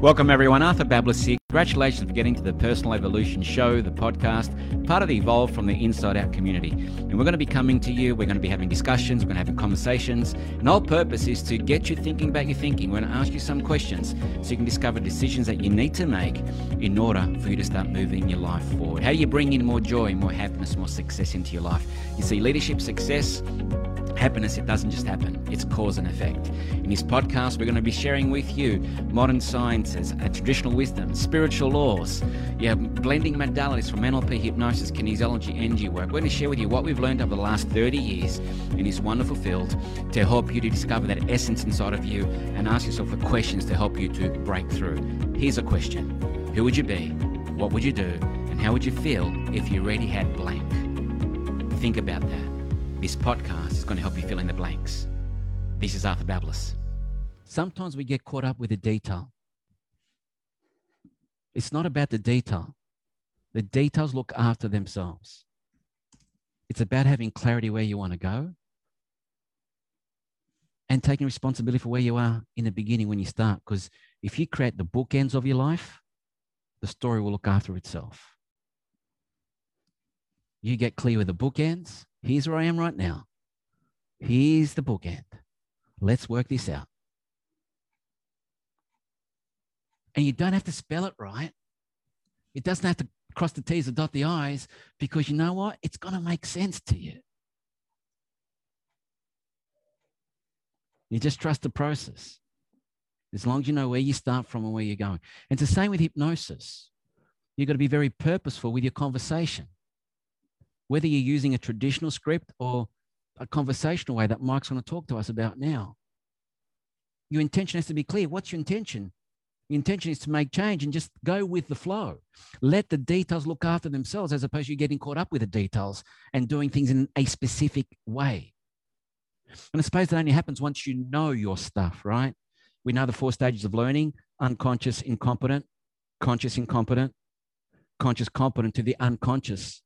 Welcome, everyone. Arthur Bablis. Congratulations for getting to the Personal Evolution Show, the podcast, part of the Evolve from the Inside Out community. And we're going to be coming to you. We're going to be having discussions. We're going to have conversations. And our purpose is to get you thinking about your thinking. We're going to ask you some questions so you can discover decisions that you need to make in order for you to start moving your life forward. How do you bring in more joy, more happiness, more success into your life? You see, leadership success happiness, it doesn't just happen, it's cause and effect. In this podcast, we're going to be sharing with you modern sciences, uh, traditional wisdom, spiritual laws, yeah, blending modalities from NLP, hypnosis, kinesiology, energy work. We're going to share with you what we've learned over the last 30 years in this wonderful field to help you to discover that essence inside of you and ask yourself the questions to help you to break through. Here's a question Who would you be? What would you do? And how would you feel if you already had blank? Think about that. This podcast is going to help you fill in the blanks. This is Arthur Bablis. Sometimes we get caught up with the detail. It's not about the detail. The details look after themselves. It's about having clarity where you want to go and taking responsibility for where you are in the beginning when you start. Because if you create the bookends of your life, the story will look after itself. You get clear with the bookends, Here's where I am right now. Here's the bookend. Let's work this out. And you don't have to spell it right. It doesn't have to cross the T's and dot the I's because you know what? It's going to make sense to you. You just trust the process. As long as you know where you start from and where you're going. And it's the same with hypnosis. You've got to be very purposeful with your conversation whether you're using a traditional script or a conversational way that Mike's going to talk to us about now. Your intention has to be clear. What's your intention? Your intention is to make change and just go with the flow. Let the details look after themselves as opposed to you getting caught up with the details and doing things in a specific way. And I suppose that only happens once you know your stuff, right? We know the four stages of learning unconscious, incompetent, conscious, incompetent, conscious, competent to the unconscious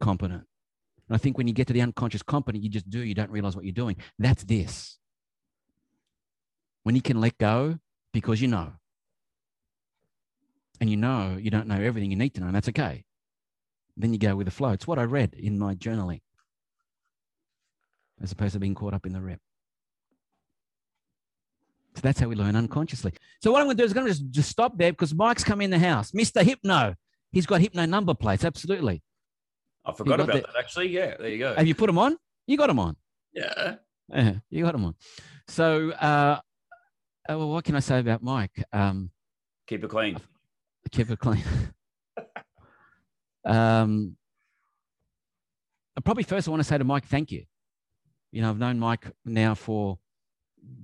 competent. And I think when you get to the unconscious competent, you just do, you don't realize what you're doing. That's this. When you can let go because you know. And you know you don't know everything you need to know, and that's okay. Then you go with the flow. It's what I read in my journaling, as opposed to being caught up in the rep. So that's how we learn unconsciously. So what I'm going to do is I'm going to just, just stop there because Mike's come in the house. Mr. Hypno. He's got Hypno number plates. Absolutely. I forgot about the, that actually. Yeah, there you go. Have you put them on? You got them on. Yeah. Yeah, you got them on. So, uh, uh, well, what can I say about Mike? Um, keep it clean. Keep it clean. um, probably first, I want to say to Mike, thank you. You know, I've known Mike now for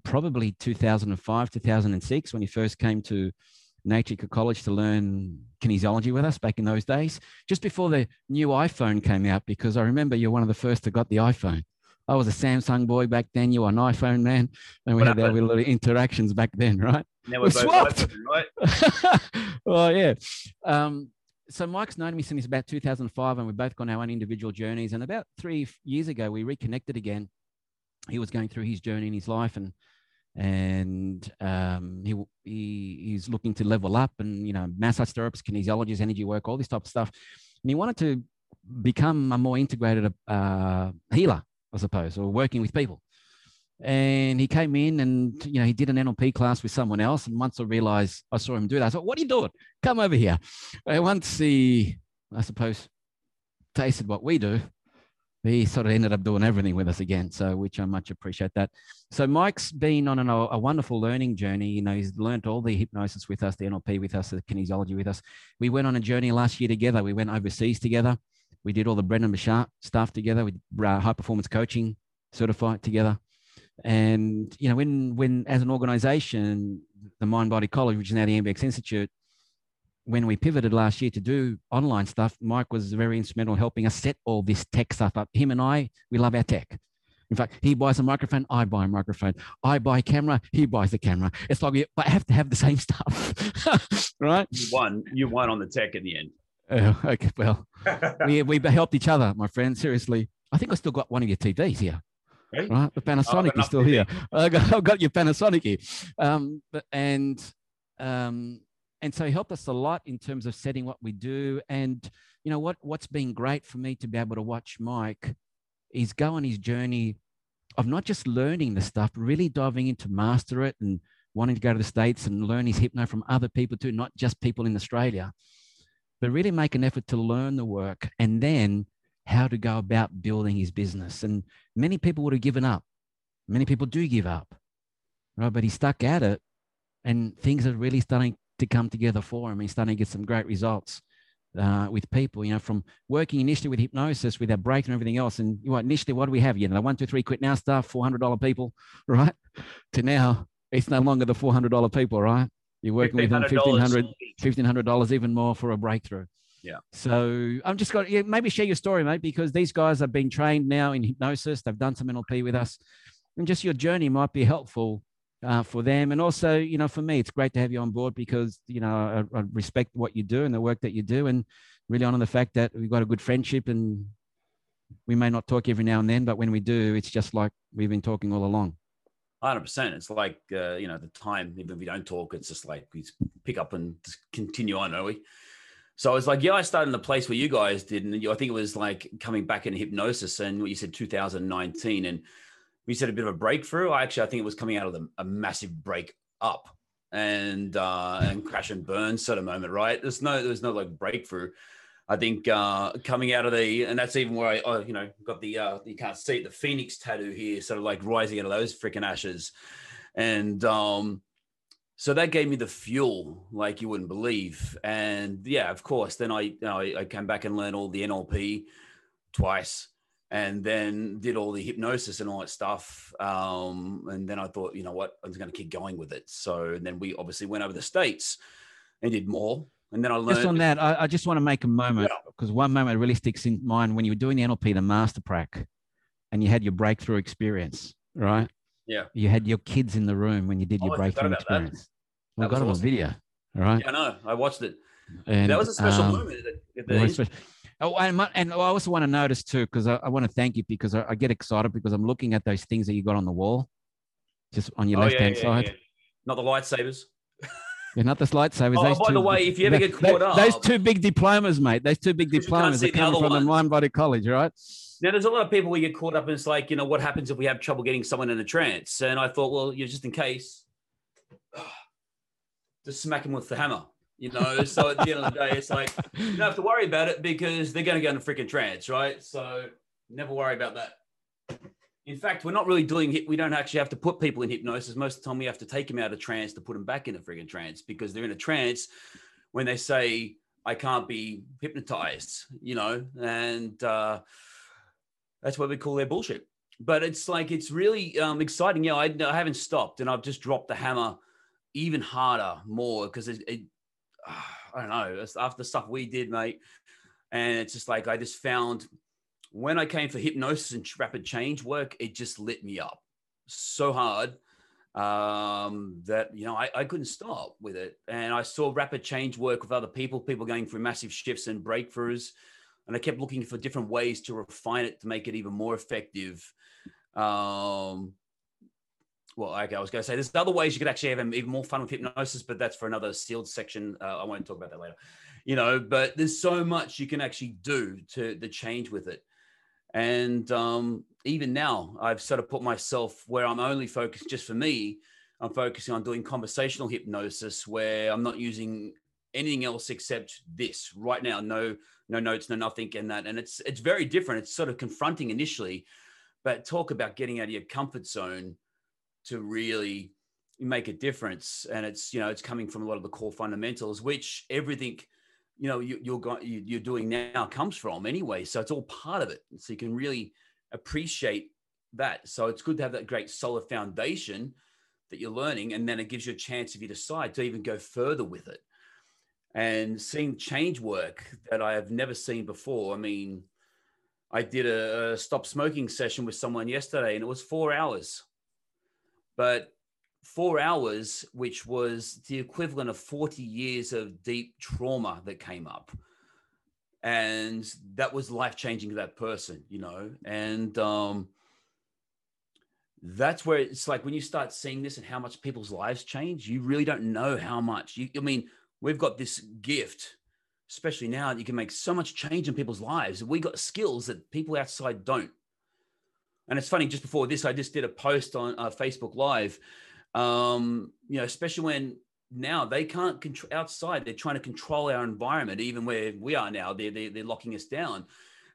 probably 2005, 2006 when he first came to Nature College to learn kinesiology with us back in those days, just before the new iPhone came out, because I remember you're one of the first to got the iPhone. I was a Samsung boy back then. You were an iPhone man, and we what had our little interactions back then, right? Now we're we swapped, right? well, yeah. Um, so Mike's known me since about 2005, and we've both gone our own individual journeys. And about three years ago, we reconnected again. He was going through his journey in his life, and and um, he, he he's looking to level up and you know massage therapist kinesiologist energy work all this type of stuff. And he wanted to become a more integrated uh, healer i suppose or working with people. And he came in and you know he did an nlp class with someone else. And once i realized i saw him do that i thought what are you doing? Come over here. And once he i suppose tasted what we do he sort of ended up doing everything with us again. So, which I much appreciate that. So, Mike's been on an, a wonderful learning journey. You know, he's learned all the hypnosis with us, the NLP with us, the kinesiology with us. We went on a journey last year together. We went overseas together. We did all the Brendon Burchard stuff together. We uh, high performance coaching certified together. And you know, when when as an organization, the Mind Body College, which is now the MBX Institute, when we pivoted last year to do online stuff, Mike was very instrumental in helping us set all this tech stuff up. Him and I, we love our tech. In fact, he buys a microphone, I buy a microphone. I buy a camera, he buys the camera. It's like, I have to have the same stuff, right? You won. You won on the tech in the end. Uh, okay, well, we we helped each other, my friend. Seriously, I think I still got one of your TVs here. Right, right? the Panasonic oh, is still TV. here. I got, I've got your Panasonic here, um, but, and Um, and so he helped us a lot in terms of setting what we do. And you know what what's been great for me to be able to watch Mike is go on his journey of not just learning the stuff, really diving into master it and wanting to go to the States and learn his hypno from other people too, not just people in Australia, but really make an effort to learn the work and then how to go about building his business. And many people would have given up. Many people do give up, right? But he stuck at it and things are really starting to come together for him. He's starting to get some great results uh, with people, you know, from working initially with hypnosis, with our break and everything else. And you know, initially, what do we have? You know, the one, two, three quit now stuff, $400 people, right? To now, it's no longer the $400 people, right? You're working with them $1,500, $1,500, even more for a breakthrough. Yeah. So I'm just got yeah, maybe share your story, mate, because these guys have been trained now in hypnosis. They've done some NLP with us, and just your journey might be helpful uh, for them. And also, you know, for me, it's great to have you on board because, you know, I, I, respect what you do and the work that you do and really honor the fact that we've got a good friendship and we may not talk every now and then, but when we do, it's just like we've been talking all along. 100%. It's like, uh, you know, the time, even if we don't talk, it's just like we pick up and continue on, are we? So I was like, yeah, I started in the place where you guys did. And I think it was like coming back in hypnosis and what you said 2019. And we said a bit of a breakthrough. I actually, I think it was coming out of the, a massive break up and uh, and crash and burn sort of moment, right? There's no there's no like breakthrough. I think uh, coming out of the and that's even where I, you know got the uh, you can't see the phoenix tattoo here, sort of like rising out of those freaking ashes, and um, so that gave me the fuel like you wouldn't believe. And yeah, of course, then I you know, I, I came back and learned all the NLP twice and then did all the hypnosis and all that stuff. Um, and then I thought, you know what, I'm just going to keep going with it. So then we obviously went over the states and did more. And then I learned. Just on that, I, I just want to make a moment because yeah. one moment really sticks in mind when you were doing the NLP, the master prac, and you had your breakthrough experience, right? Yeah. You had your kids in the room when you did your oh, breakthrough experience. That. We got awesome. on video, right? Yeah, I know. I watched it. And, that was a special um, moment. Oh, and, and I also want to notice too, because I, I, want to thank you because I, I, get excited because I'm looking at those things that you got on the wall, just on your oh, left hand yeah, side. Yeah. Not the lightsabers. Yeah, not the lightsabers. Oh, by two, the way, if you ever get caught up, those two big diplomas, mate. Those two big diplomas are coming from one. the Mind Body College, right? Now, there's a lot of people we get caught up in. It's like, you know, what happens if we have trouble getting someone in a trance? And I thought, well, you know, just in case, just smack him with the hammer you know. so at the end of the day, it's like you don't have to worry about it because they're going to go into freaking trance, right? So never worry about that. In fact, we're not really doing it. We don't actually have to put people in hypnosis. Most of the time, we have to take them out of trance to put them back in a freaking trance because they're in a trance when they say, "I can't be hypnotized," you know, and uh, that's what we call their bullshit. But it's like it's really um, exciting. Yeah, I, I haven't stopped, and I've just dropped the hammer even harder, more because it, it I don't know, after the stuff we did, mate. And it's just like I just found when I came for hypnosis and rapid change work, it just lit me up so hard um, that you know I, I couldn't stop with it. And I saw rapid change work with other people, people going through massive shifts and breakthroughs, and I kept looking for different ways to refine it to make it even more effective. Um, well, okay, I was going to say there's other ways you could actually have even more fun with hypnosis, but that's for another sealed section. Uh, I won't talk about that later. You know, but there's so much you can actually do to the change with it. And um, even now, I've sort of put myself where I'm only focused just for me. I'm focusing on doing conversational hypnosis where I'm not using anything else except this right now. No, no notes, no nothing, and that. And it's it's very different. It's sort of confronting initially, but talk about getting out of your comfort zone to really make a difference. And it's, you know, it's coming from a lot of the core fundamentals, which everything, you know, you, you're, going, you're doing now comes from anyway. So it's all part of it. So you can really appreciate that. So it's good to have that great solid foundation that you're learning. And then it gives you a chance if you decide to even go further with it. And seeing change work that I have never seen before. I mean, I did a, a stop smoking session with someone yesterday and it was four hours but four hours, which was the equivalent of 40 years of deep trauma that came up. And that was life changing to that person, you know. And um, that's where it's like when you start seeing this and how much people's lives change, you really don't know how much. You, I mean, we've got this gift, especially now, that you can make so much change in people's lives. We got skills that people outside don't. And it's funny, just before this, I just did a post on uh, Facebook Live. Um, you know, especially when now they can't control outside, they're trying to control our environment, even where we are now, they're, they're, they're locking us down.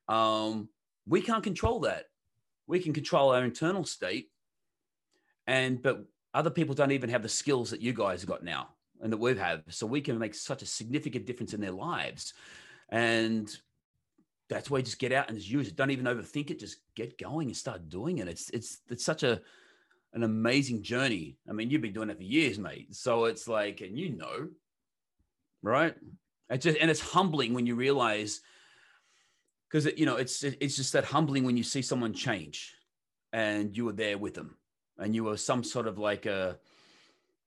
Um, we can't control that. We can control our internal state and but other people don't even have the skills that you guys have got now and that we have so we can make such a significant difference in their lives and that's why you just get out and just use it. Don't even overthink it. Just get going and start doing it. It's it's it's such a an amazing journey. I mean you've been doing it for years mate. So it's like and you know right? It's just and it's humbling when you realize because you know it's it's just that humbling when you see someone change and you were there with them and you were some sort of like a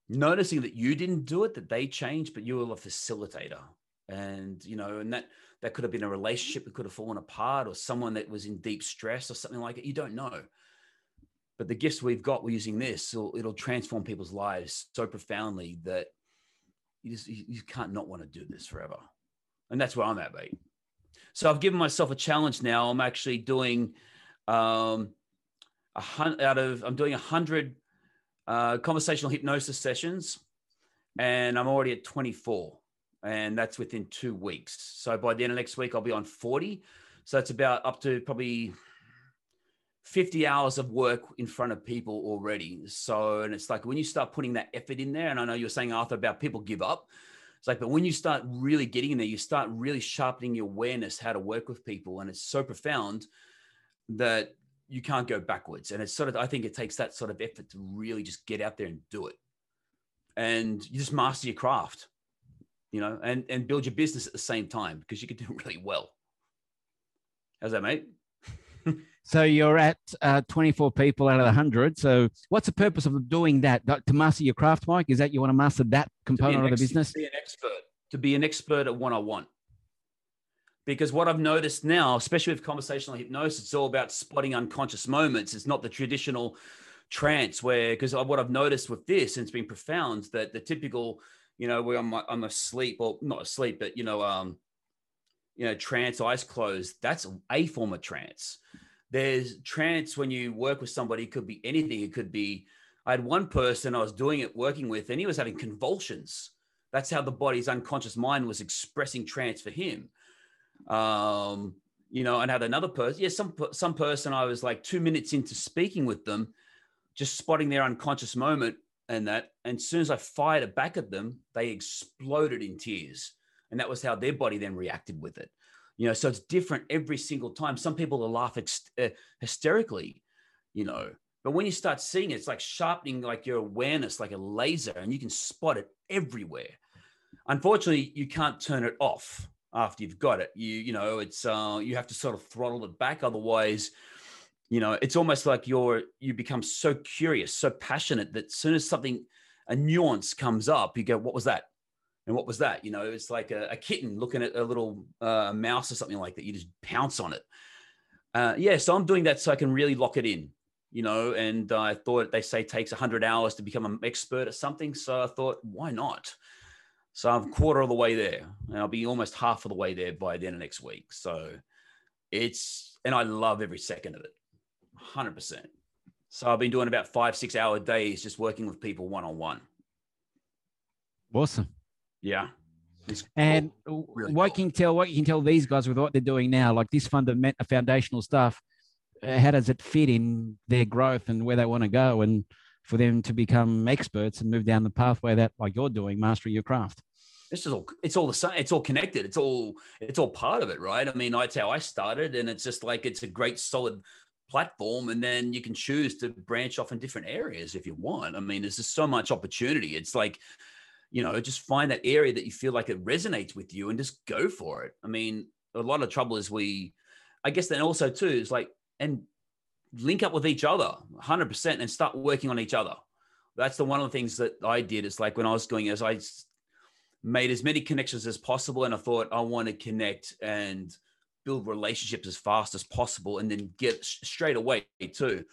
noticing that you didn't do it, that they changed, but you were a facilitator. And, you know, and that, that could have been a relationship that could have fallen apart or someone that was in deep stress or something like it. You don't know. But the gifts we've got, we're using this, it'll, it'll transform people's lives so profoundly that you just, you, you can't not want to do this forever. And that's where I'm at, mate. So I've given myself a challenge now. I'm actually doing um, a hundred out of I'm doing a hundred uh, conversational hypnosis sessions, and I'm already at 24, and that's within two weeks. So by the end of next week, I'll be on 40. So it's about up to probably 50 hours of work in front of people already. So, and it's like when you start putting that effort in there, and I know you're saying, Arthur, about people give up. It's like, but when you start really getting in there, you start really sharpening your awareness how to work with people. And it's so profound that you can't go backwards. And it's sort of, I think it takes that sort of effort to really just get out there and do it. And you just master your craft, you know, and, and build your business at the same time because you can do really well. How's that, mate? so you're at uh, 24 people out of the 100. So what's the purpose of doing that? To master your craft, Mike? Is that you want to master that component of the business? To be an expert. To be an expert at one on one because what I've noticed now, especially with conversational hypnosis, it's all about spotting unconscious moments. It's not the traditional trance where, because what I've noticed with this, and it's been profound, that the typical, you know, where I'm, I'm asleep or not asleep, but, you know, um, you know, trance, eyes closed, that's a form of trance. There's trance when you work with somebody, it could be anything. It could be, I had one person I was doing it, working with, and he was having convulsions. That's how the body's unconscious mind was expressing trance for him um, you know, and had another person. Yeah, some some person I was like two minutes into speaking with them, just spotting their unconscious moment and that. And as soon as I fired it back at them, they exploded in tears, and that was how their body then reacted with it. You know, so it's different every single time. Some people will laugh ex- uh, hysterically, you know, but when you start seeing it, it's like sharpening like your awareness like a laser, and you can spot it everywhere. Unfortunately, you can't turn it off after you've got it. You you know it's uh, you have to sort of throttle it back, otherwise, you know it's almost like you're you become so curious, so passionate that as soon as something a nuance comes up, you go, "What was that?" And what was that? You know, it's like a, a kitten looking at a little uh, mouse or something like that. You just pounce on it. Uh, yeah, so I'm doing that so I can really lock it in you know, and I thought they say takes 100 hours to become an expert at something. So I thought, why not? So I'm quarter of the way there, and I'll be almost half of the way there by the end of next week. So it's and I love every second of it, hundred percent. So I've been doing about five, six hour days just working with people one on one. Awesome. Yeah. and cool. really what cool. can tell what you can tell these guys with what they're doing now, like this fundamental foundational stuff, uh, how does it fit in their growth and where they want to go and for them to become experts and move down the pathway that like you're doing, mastering your craft? this is all it's all the same it's all connected it's all it's all part of it right i mean that's how i started and it's just like it's a great solid platform and then you can choose to branch off in different areas if you want. I mean there's just so much opportunity. It's like you know just find that area that you feel like it resonates with you and just go for it. I mean a lot of trouble is we i guess then also too is like and link up with each other 100% and start working on each other. That's the one of the things that i did. Is like when i was doing as i made as many connections as possible. And I thought I want to connect and build relationships as fast as possible and then get straight away too.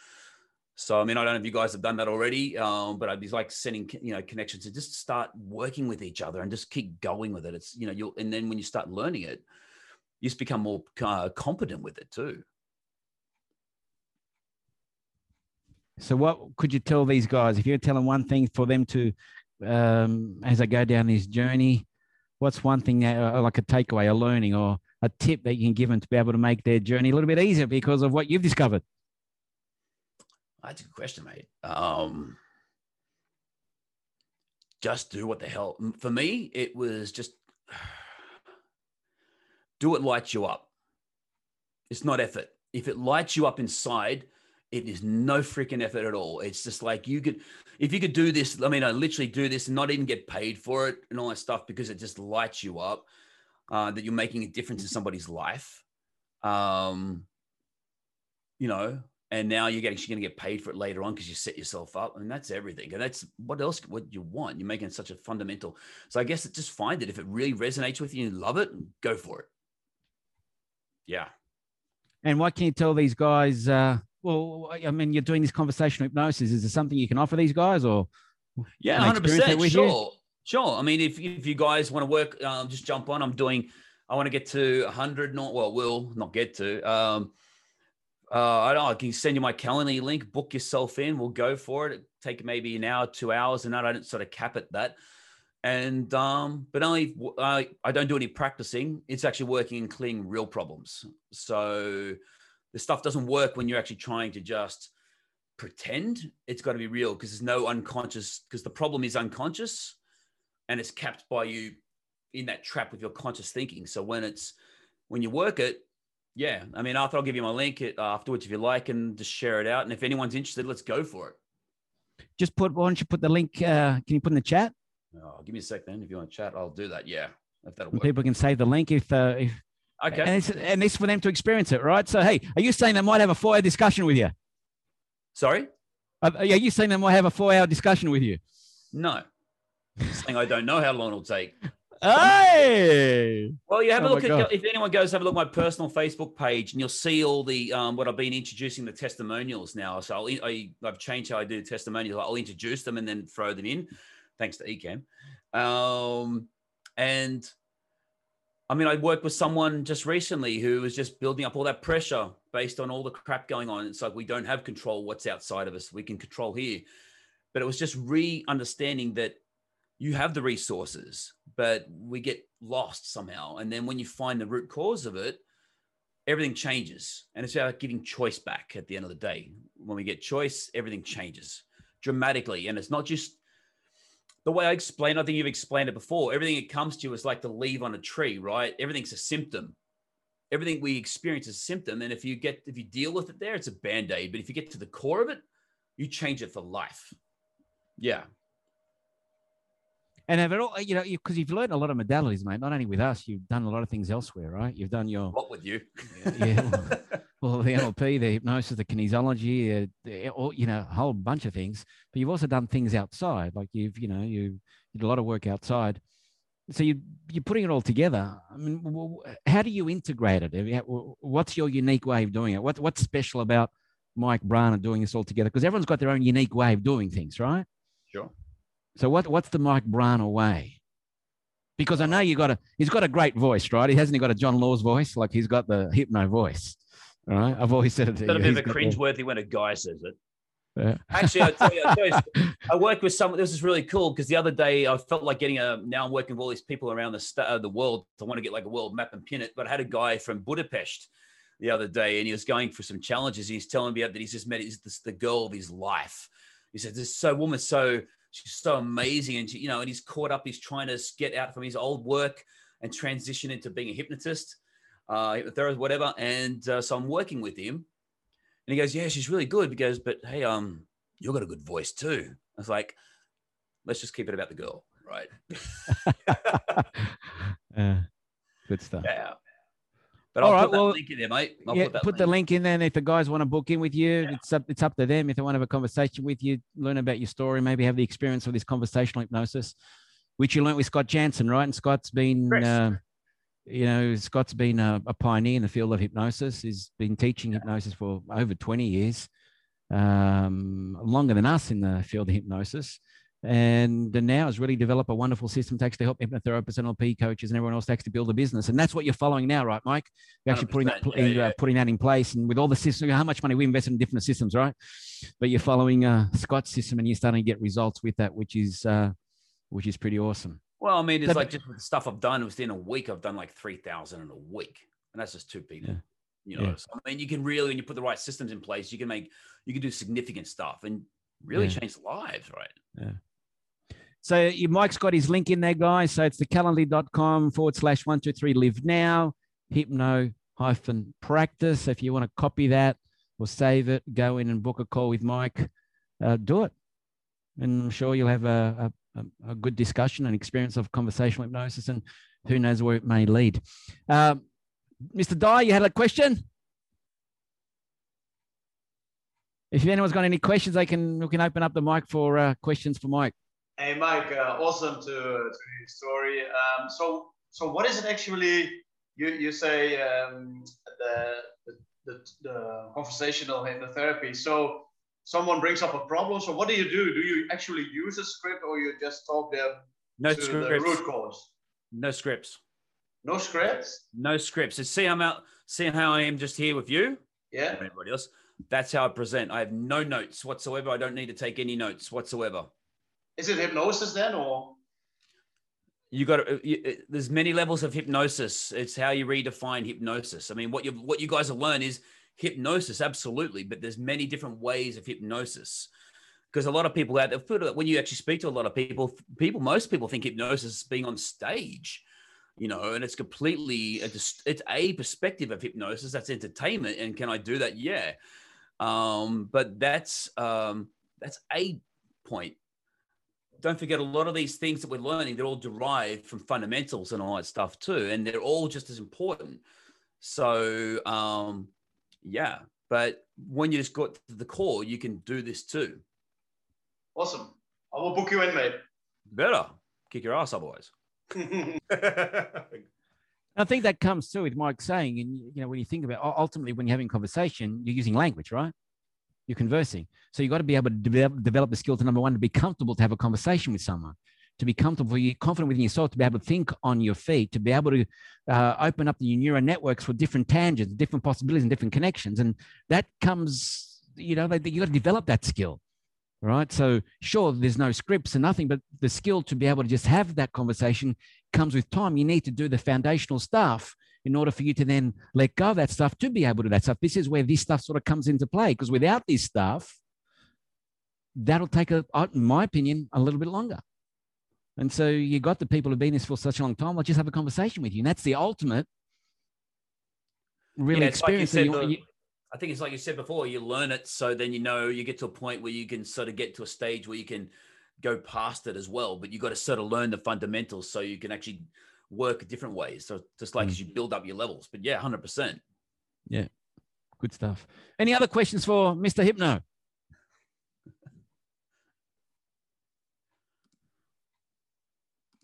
So I mean, I don't know if you guys have done that already, um, but I'd be like sending you know connections to just start working with each other and just keep going with it. It's you know you'll and then when you start learning it, you just become more uh, competent with it too. So, what could you tell these guys if you're telling one thing for them to, um, as they go down this journey? What's one thing that, uh, like a takeaway, a learning, or a tip that you can give them to be able to make their journey a little bit easier because of what you've discovered? That's a good question, mate. Um, just do what the hell. For me, it was just do what lights you up. It's not effort. If it lights you up inside, it is no freaking effort at all. It's just like you could, if you could do this, I mean, I literally do this and not even get paid for it and all that stuff because it just lights you up, uh, that you're making a difference in somebody's life. Um, you know, and now you're getting, you're going to get paid for it later on because you set yourself up, and that's everything. And that's what else? What you want? You're making such a fundamental. So I guess it just find it if it really resonates with you and you love it, go for it. Yeah. And what can you tell these guys? Uh, well, I mean, you're doing this conversational hypnosis. Is there something you can offer these guys, or yeah, hundred percent, sure, you? Sure. I mean, if if you guys want to work, um, just jump on. I'm doing. I want to get to 100. Not well, will not get to. Um, uh, I don't know. I can send you my calendar link. Book yourself in. We'll go for it. Take maybe an hour, two hours, and I don't sort of cap at that and um, but only I, I don't do any practicing. It's actually working and clearing real problems. So the stuff doesn't work when you're actually trying to just pretend. It's got to be real because there's no unconscious because the problem is unconscious, and it's capped by you in that trap with your conscious thinking. So when it's when you work it, yeah. I mean, Arthur, I'll give you my link afterwards if you like, and just share it out. And if anyone's interested, let's go for it. Just put. Why don't you put the link? Uh, can you put in the chat? Oh, give me a sec then. If you want to chat, I'll do that. Yeah. If that'll work. People can save the link if, uh, if okay. And it's, and this for them to experience it, right? So, hey, are you saying they might have a four hour discussion with you? Sorry? Are, you saying they might have a four hour discussion with you? No. Saying I don't know how long it'll take. Hey. Well, you have oh a look at if anyone goes have a look at my personal Facebook page, and you'll see all the um, what I've been introducing the testimonials now. So I'll, I, have changed how I do testimonials. I'll introduce them and then throw them in thanks to Ecamm. Um, and I mean, I worked with someone just recently who was just building up all that pressure based on all the crap going on. It's like we don't have control what's outside of us. We can control here. But it was just re understanding that you have the resources, but we get lost somehow. And then when you find the root cause of it, everything changes. And it's about getting choice back at the end of the day. When we get choice, everything changes dramatically. And it's not just the way I explain, I think you've explained it before. Everything it comes to is like the leaf on a tree, right? Everything's a symptom. Everything we experience is a symptom. And if you get if you deal with it there, it's a band-aid. But if you get to the core of it, you change it for life. Yeah. And have it all, you know, because you, have learned a lot of modalities, mate. Not only with us, you've done a lot of things elsewhere, right? You've done your what with you? yeah. Well, well, the NLP, the hypnosis, the kinesiology, uh, the, all, you know, a whole bunch of things. But you've also done things outside, like you've, you know, you did a lot of work outside. So you you're putting it all together. I mean, how do you integrate it? What's your unique way of doing it? What what's special about Mike Brana doing this all together? Because everyone's got their own unique way of doing things, right? Sure. So what what's the Mike Brana way? Because I know you got a he's got a great voice, right? He hasn't he got a John Laws voice, like he's got the hypno voice. All right. I've always said it. It's a bit of a cringeworthy when a guy says it. Yeah. Actually, I tell you, I, tell you, I work with someone. This is really cool because the other day I felt like getting a. Now I'm working with all these people around the st- uh, the world. I want to get like a world map and pin it. But I had a guy from Budapest the other day, and he was going for some challenges. He's telling me that he's just met his, this, the girl of his life. He said, "This so woman, so she's so amazing," and she, you know, and he's caught up. He's trying to get out from his old work and transition into being a hypnotist uh, hypnotherapist, whatever. And uh, so I'm working with him, and he goes, "Yeah, she's really good." He goes, "But hey, um, you've got a good voice too." I was like, "Let's just keep it about the girl, right?" uh, good stuff. Yeah. But I'll All right, put that well, link in there, mate. I'll yeah, put, put the link in there. And if the guys want to book in with you, yeah. it's up it's up to them. If they want to have a conversation with you, learn about your story, maybe have the experience of this conversational hypnosis, which you learned with Scott Jansen, right? And Scott's been uh, you know, Scott's been a, a, pioneer in the field of hypnosis. He's been teaching hypnosis for over 20 years. um, longer than us in the field of hypnosis. And now has really developed a wonderful system to actually help hypnotherapists, and NLP coaches, and everyone else to actually build a business. And that's what you're following now, right, Mike? You're actually putting that, yeah, yeah. Uh, putting that in place, and with all the systems, how much money we invest in different systems, right? But you're following uh, Scott's system, and you're starting to get results with that, which is uh, which is pretty awesome. Well, I mean, it's like just the stuff I've done within a week, I've done like 3,000 in a week. And that's just two people. Yeah. You know, Yeah. so, I mean, you can really, when you put the right systems in place, you can make, you can do significant stuff and really Yeah. change lives, right? So Mike's got his link in there, guys. So it's the calendly.com forward slash one, two, three, live now, hypno hyphen practice. If you want to copy that or save it, go in and book a call with Mike, uh, do it. And I'm sure you'll have a, a, a- good discussion and experience of conversational hypnosis, and who knows where it may lead. Um, Mr. Dye, you had a question? If anyone's got any questions, they can we can open up the mic for uh, questions for Mike. Hey Mike, uh, awesome to to hear your story. Um, so so what is it actually? You you say um, the, the the the conversational hypnotherapy. So someone brings up a problem. So what do you do? Do you actually use a script, or you just talk them No to the scripts. root cause? No scripts. No scripts. No scripts. And see, I'm out, see how I am just here with you Yeah. everybody else. That's how I present. I have no notes whatsoever. I don't need to take any notes whatsoever. Is it hypnosis then, or? You got to you, there's many levels of hypnosis. It's how you redefine hypnosis. I mean what you what you guys have learned is hypnosis absolutely but there's many different ways of hypnosis. Because a lot of people out there when you actually speak to a lot of people people most people think hypnosis is being on stage you know and it's completely it's a perspective of hypnosis that's entertainment and can i do that? Yeah. Um but that's um that's a point don't forget a lot of these things that we're learning they're all derived from fundamentals and all that stuff too and they're all just as important so um yeah but when you just got to the core you can do this too awesome? I will book you in, mate. better kick your ass otherwise I think that comes through with Mike saying, and you know, when you think about ultimately when you're having conversation, you're using language, right? You're conversing. So you've got to be able to develop, develop the skill to number one, to be comfortable to have a conversation with someone, to be comfortable, you're confident within yourself, to be able to think on your feet, to be able to uh, open up your neural networks for different tangents, different possibilities, and different connections. And that comes, you know, like, you got to develop that skill. Right. So, sure, there's no scripts and nothing, but the skill to be able to just have that conversation comes with time. You need to do the foundational stuff in order for you to then let go of that stuff to be able to do that stuff. This is where this stuff sort of comes into play because without this stuff, that'll take, a, uh, in my opinion, a little bit longer. And so you got the people who've been this for such a long time. I'll just have a conversation with you, and that's the ultimate really Yeah, it's like you experience. said, you- the- I think it's like you said before, you learn it. So then you know you get to a point where you can sort of get to a stage where you can go past it as well. But you got to sort of learn the fundamentals so you can actually work different ways. So just like Mm. as you build up your levels. But yeah, 100%. Yeah, good stuff. Any other questions for Mr. Hypno?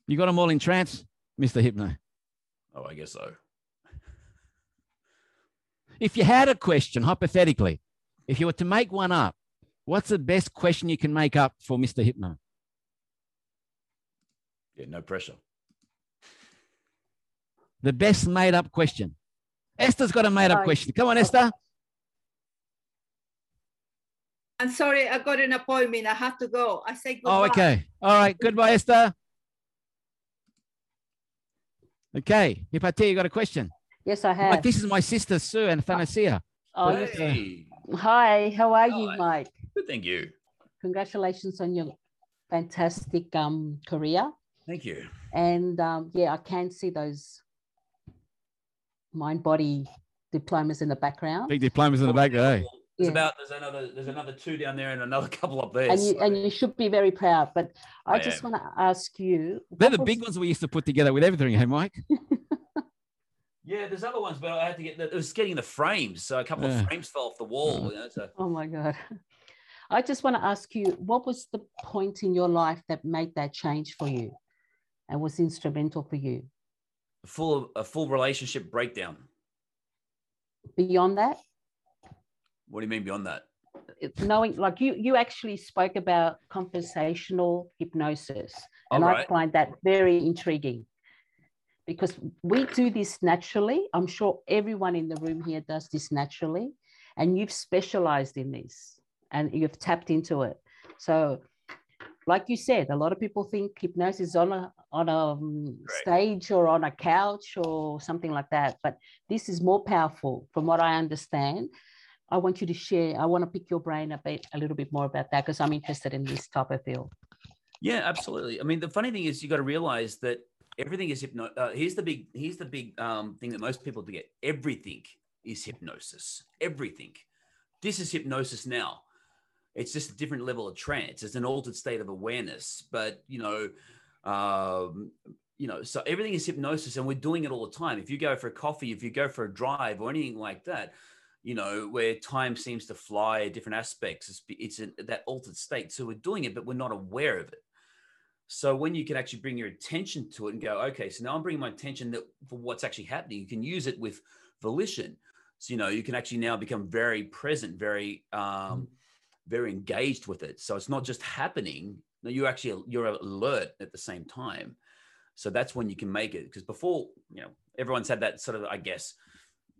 You got them all in trance, Mr. Hypno. Oh, I guess so. If you had a question, hypothetically, if you were to make one up, what's the best question you can make up for Mr. Hypno? Yeah, no pressure. The best made up question. Esther's got a made up question. Come on, Esther. I'm sorry, I got an appointment. I have to go. I say goodbye. Oh, okay. All right. Goodbye, Esther. Okay. Hipati, you got a question? Yes, I Like, have. this is my sister, Sue Anthanasia. Oh, Yes. Hey, hi. How are you, Mike? good, thank you. Congratulations on your fantastic um, career. Thank you. And um, yeah, I can see those mind body diplomas in the background. Big diplomas in the background. there. Eh? There's Yeah. about there's another there's another two down there and another couple up there. And you, so- and you should be very proud. But I I just am. want to ask you. They're what the big ones we used to put together with everything. Hey, Mike. yeah, there's other ones, but I had to get the, it was getting the frames. So a couple Yeah. of frames fell off the wall. Yeah. You know, so Oh my God. I just want to ask you, what was the point in your life that made that change for you and was instrumental for you? Full a full relationship breakdown. Beyond that, What do you mean beyond that? it- knowing like you you actually spoke about conversational hypnosis and i find that very intriguing. Because we do this naturally. I'm sure everyone in the room here does this naturally and you've specialized in this and you've tapped into it. So like you said a lot of people think hypnosis is on a on a um, Right. stage or on a couch or something like that but this is more powerful from what i understand I want you to share. I want to pick your brain a bit, a little bit more about that because I'm interested in this type of field. Yeah, absolutely. I mean, the funny thing is, you got to realize that everything is hypno. Uh, here's the big. Here's the big um, thing that most people forget. Everything is hypnosis. Everything. This is hypnosis now. It's just a different level of trance. It's an altered state of awareness. But you know, um, you know, so everything is hypnosis, and we're doing it all the time. If you go for a coffee, if you go for a drive, or anything like that, you know, where time seems to fly different aspects. It's, it's in that altered state. So we're doing it, but we're not aware of it. So when you can actually bring your attention to it and go, okay, so now I'm bringing my attention that for what's actually happening, you can use it with volition. So you know, you can actually now become very present, very, um, very engaged with it. So it's not just happening. No, you actually you're alert at the same time. So that's when you can make it. Because before, you know, everyone's had that sort of, I guess,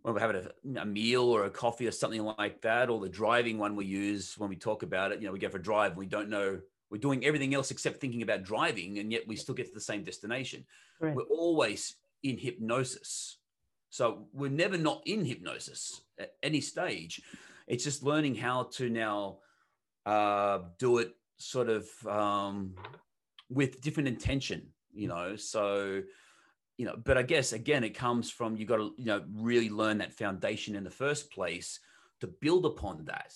when we're having a, a meal or a coffee or something like that, or the driving one we use when we talk about it. You know, we go for a drive, we don't know, we're doing everything else except thinking about driving, and yet we still get to the same destination. Correct. We're always in hypnosis. So we're never not in hypnosis at any stage. It's just learning how to now uh, do it sort of um, with different intention, you know. So, you know, but I guess again, it comes from you got to, you know, really learn that foundation in the first place to build upon that.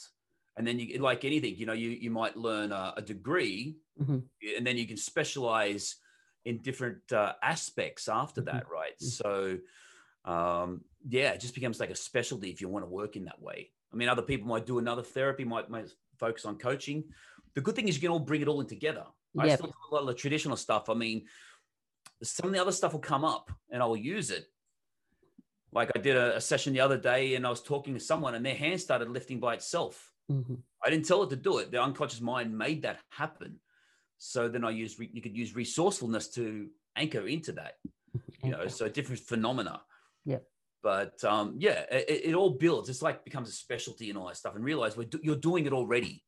And then you, like anything, you know, you, you might learn a, a degree Mhm. and then you can specialize in different uh, aspects after Mhm. that, right? Mhm. So, um, yeah, it just becomes like a specialty if you want to work in that way. I mean, other people might do another therapy, might, might focus on coaching. The good thing is you can all bring it all in together. I still do a lot of the traditional stuff. I mean, some of the other stuff will come up and I'll use it. Like I did a, a session the other day and I was talking to someone and their hand started lifting by itself. Mhm. I didn't tell it to do it. The unconscious mind made that happen. So then I used, re- you could use resourcefulness to anchor into that, you know, so different phenomena. Yeah. But um, yeah, it, it all builds. It's like becomes a specialty and all that stuff and realize we're do- you're doing it already.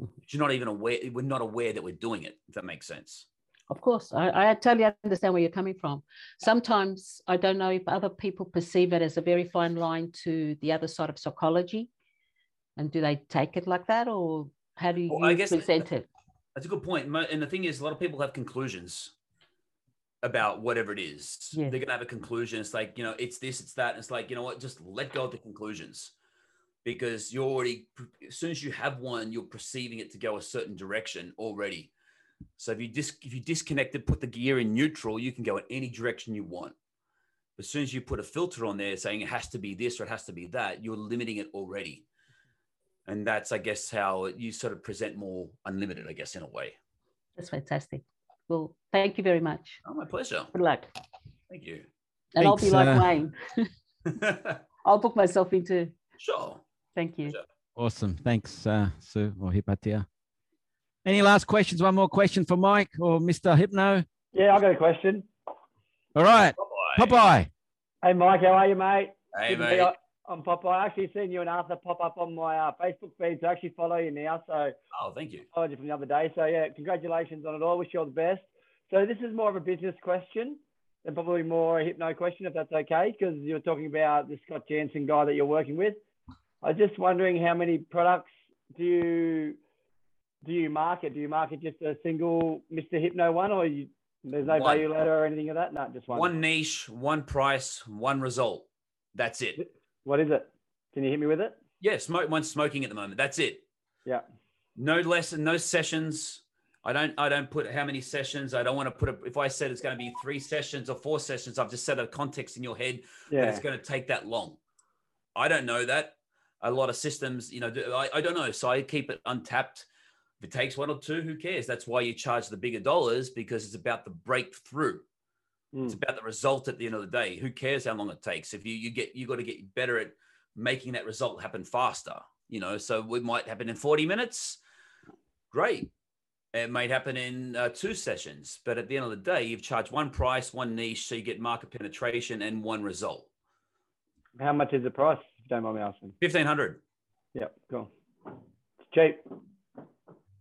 Mhm. But you're not even aware. We're not aware that we're doing it, if that makes sense. Of course, I, I totally understand where you're coming from. Sometimes I don't know if other people perceive it as a very fine line to the other side of psychology. And do they take it like that, or how do you Well, I guess- present it? That's a good point. And the thing is, a lot of people have conclusions about whatever it is. Yeah. They're gonna have a conclusion. It's like, you know, it's this, it's that. And it's like, you know what, just let go of the conclusions. Because you're already as soon as you have one, you're perceiving it to go a certain direction already. So if you dis if you disconnect it, put the gear in neutral, you can go in any direction you want. But As soon as you put a filter on there saying it has to be this or it has to be that, you're limiting it already. And that's, I guess, how you sort of present more unlimited, I guess, in a way. That's fantastic. Well, thank you very much. Oh, my pleasure. Good luck. Thank you. And I'll be Thanks, like uh, Wayne. I'll book myself into. sure. Thank you. Sure. Awesome. Thanks, uh, Sue or Hipatia. Any last questions? One more question for Mike or Mr. Hypno? Yeah, I've got a question. All right. Bye-bye. Popeye. Hey, Mike, how are you, mate? Hey, Good mate. On- I'm Popeye. I actually seen you and Arthur pop up on my uh, Facebook feed, so I actually follow you now. So Oh, thank you. I followed you from the other day. So yeah, congratulations on it all. Wish you all the best. So this is more of a business question and probably more a hypno question, if that's okay, because you're talking about the Scott Jansen guy that you're working with. I was just wondering how many products do you do you market? Do you market just a single Mr. Hypno one, or you, there's no One. value ladder or anything of that? No, just one. One niche, one price, one result. That's it. What is it? Can you hit me with it? Yeah, smoke one smoking at the moment. That's it. Yeah. No lesson, no sessions. I don't I don't put how many sessions. I don't want to put a if I said it's going to be three sessions or four sessions, I've just set a context in your head that it's going to take that long. I don't know that. A lot of systems, you know, I, I don't know. So I keep it untapped. If it takes one or two, who cares? That's why you charge the bigger dollars because it's about the breakthrough. It's Mm. about the result at the end of the day. Who cares how long it takes? If you you get you got to get better at making that result happen faster. You know, so it might happen in 40 minutes. Great. It might happen in uh, two sessions, but at the end of the day, you've charged one price, one niche, so you get market penetration and one result. How much is the price? Don't mind me asking. 1500. Yep, cool. It's cheap.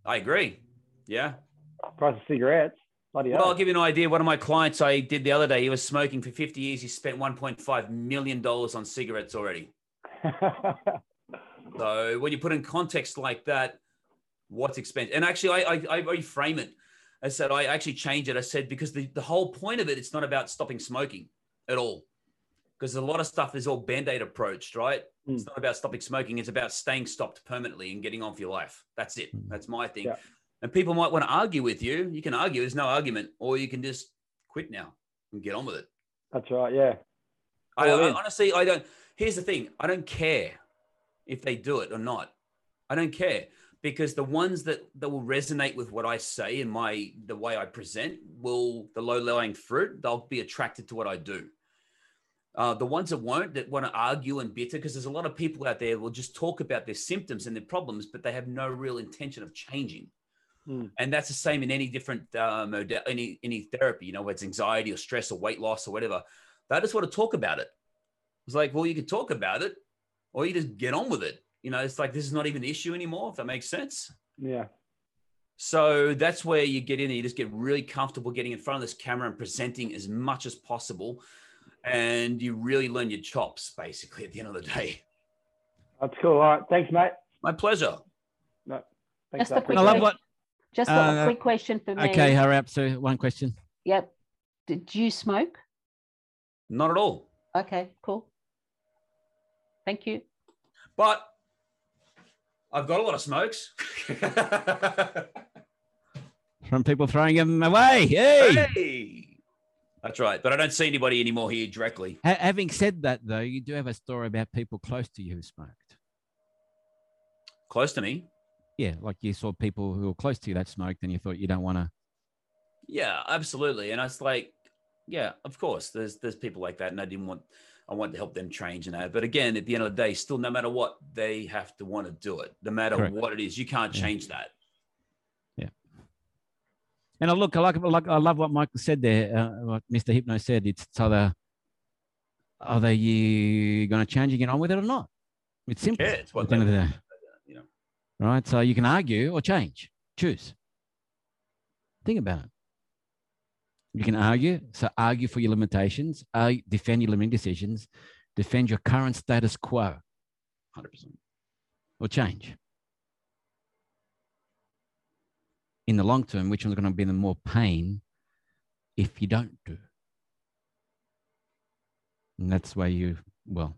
I agree. Yeah. Price of cigarettes. Bloody Well, hell. I'll give you an idea. One of my clients I did the other day, he was smoking for 50 years. He spent $1.5 million on cigarettes already. So when you put in context like that, what's expensive? And actually, I, I, I reframe it. I said, I actually changed it. I said, because the, the whole point of it, it's not about stopping smoking at all. Because a lot of stuff is all band-aid approached, right? It's Mm. not about stopping smoking. It's about staying stopped permanently and getting on with your life. That's it. That's my thing. Yeah. And people might want to argue with you. You can argue. There's no argument. Or you can just quit now and get on with it. That's right. Yeah. I, I honestly, I don't. Here's the thing: I don't care if they do it or not. I don't care because the ones that that will resonate with what I say and my the way I present will the low lying fruit. They'll be attracted to what I do. Uh, the ones that won't, that want to argue and bitter, because there's a lot of people out there will just talk about their symptoms and their problems, but they have no real intention of changing. Hmm. And that's the same in any different uh, modal, any any therapy. You know, whether it's anxiety or stress or weight loss or whatever. They just want to talk about it. It's like, well, you can talk about it, or you just get on with it. You know, it's like this is not even an issue anymore. If that makes sense. Yeah. So that's where you get in and you just get really comfortable getting in front of this camera and presenting as much as possible. And you really learn your chops basically at the end of the day. That's cool. All right. Thanks, mate. My pleasure. No, Thanks, Just a I love what. Just a Uh, quick question for me. Okay, hurry up. So one question. Yep. Did you smoke? Not at all. Okay, cool. Thank you. But I've got a lot of smokes. From people throwing them away. Hey. hey. That's right. But I don't see anybody anymore here directly. Ha- having said that, though, you do have a story about people close to you who smoked. Close to me. Yeah, like you saw people who were close to you that smoked, and you thought you don't want to. Yeah, absolutely. And I was like, yeah, of course. There's there's people like that, and I didn't want I wanted to help them change and that. But again, at the end of the day, still, no matter what, they have to want to do it. No matter Correct. what it is, you can't Yeah. change that. Yeah. And I look, I like, I like, I love what Michael said there. Uh, what Mr. Hypno said. It's either either you going to change and get on with it or not. It's simple. Yeah, it's what at the end of the day. Right? So you can argue or change. Choose. Think about it. You can argue. So argue for your limitations. Uh, defend your limiting decisions. Defend your current status quo Hundred percent. or change. In the long term, which one's going to be the more pain if you don't do? And that's where you, well,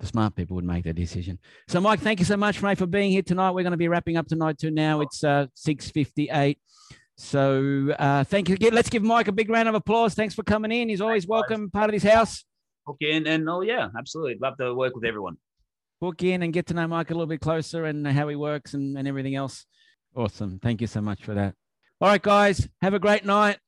the smart people would make that decision. So, Mike, thank you so much, mate, for being here tonight. We're going to be wrapping up tonight too. Now it's uh, six fifty-eight. So, uh, thank you. again. Let's give Mike a big round of applause. Thanks for coming in. He's always welcome, part of this house. Okay, and, and oh yeah, absolutely. Love to work with everyone. book in and get to know Mike a little bit closer and how he works and, and everything else. Awesome. Thank you so much for that. All right, guys, have a great night.